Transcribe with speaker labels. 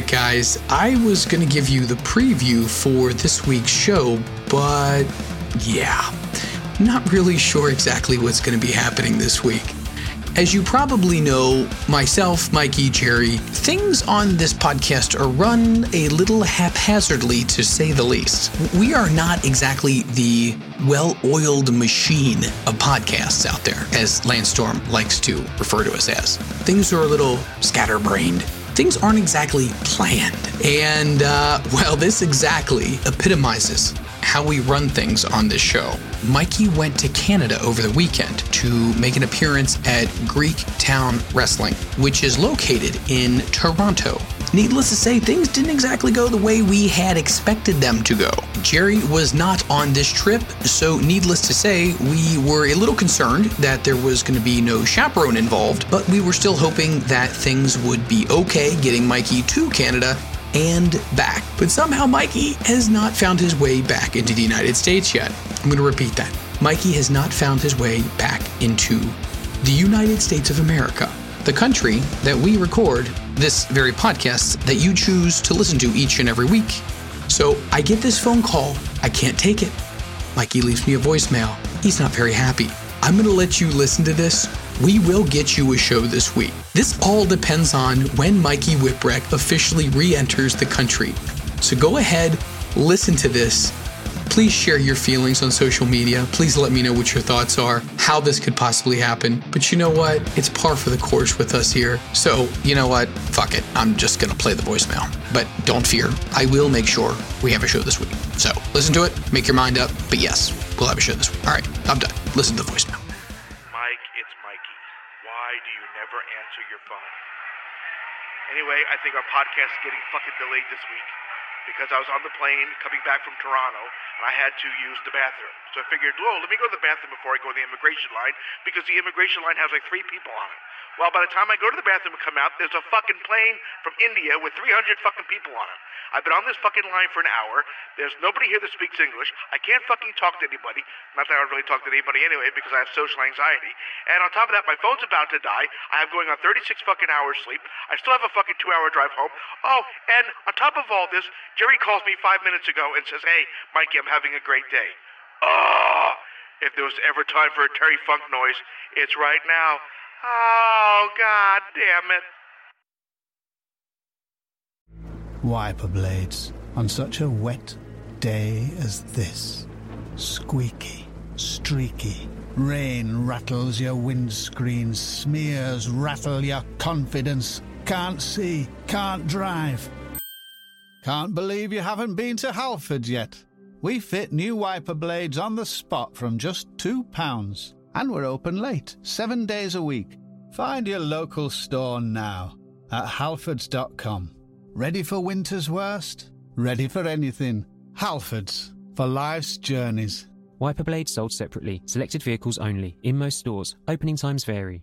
Speaker 1: right, guys, I was going to give you the preview for this week's show, but yeah, not really sure exactly what's going to be happening this week. As you probably know, myself, Mikey, Jerry, things on this podcast are run a little haphazardly to say the least. We are not exactly the well oiled machine of podcasts out there, as Landstorm likes to refer to us as. Things are a little scatterbrained things aren't exactly planned. And, uh, well, this exactly epitomizes how we run things on this show. Mikey went to Canada over the weekend to make an appearance at Greek Town Wrestling, which is located in Toronto. Needless to say, things didn't exactly go the way we had expected them to go. Jerry was not on this trip, so needless to say, we were a little concerned that there was going to be no chaperone involved, but we were still hoping that things would be okay getting Mikey to Canada and back. But somehow Mikey has not found his way back into the United States yet. I'm going to repeat that. Mikey has not found his way back into the United States of America, the country that we record this very podcast that you choose to listen to each and every week. So I get this phone call, I can't take it. Mikey leaves me a voicemail. He's not very happy. I'm going to let you listen to this. We will get you a show this week. This all depends on when Mikey Whipwreck officially re enters the country. So go ahead, listen to this. Please share your feelings on social media. Please let me know what your thoughts are, how this could possibly happen. But you know what? It's par for the course with us here. So, you know what? Fuck it. I'm just going to play the voicemail. But don't fear, I will make sure we have a show this week. So listen to it, make your mind up. But yes, we'll have a show this week. All right, I'm done. Listen to the voicemail.
Speaker 2: Mike, it's Mikey. Why do you never answer your phone? Anyway, I think our podcast is getting fucking delayed this week because I was on the plane coming back from Toronto and I had to use the bathroom. So I figured, well, let me go to the bathroom before I go to the immigration line because the immigration line has like three people on it. Well, by the time I go to the bathroom and come out, there's a fucking plane from India with 300 fucking people on it. I've been on this fucking line for an hour. There's nobody here that speaks English. I can't fucking talk to anybody. Not that I really talk to anybody anyway because I have social anxiety. And on top of that, my phone's about to die. I have going on 36 fucking hours sleep. I still have a fucking two hour drive home. Oh, and on top of all this, Jerry calls me five minutes ago and says, Hey, Mikey, I'm having a great day. Oh, if there was ever time for a Terry Funk noise, it's right now. Oh, god damn it.
Speaker 3: Wiper blades on such a wet day as this. Squeaky, streaky. Rain rattles your windscreen, smears rattle your confidence. Can't see, can't drive. Can't believe you haven't been to Halfords yet. We fit new wiper blades on the spot from just £2. And we're open late, seven days a week. Find your local store now at halfords.com. Ready for winter's worst? Ready for anything. Halfords, for life's journeys.
Speaker 4: Wiper blades sold separately. Selected vehicles only. In most stores. Opening times vary.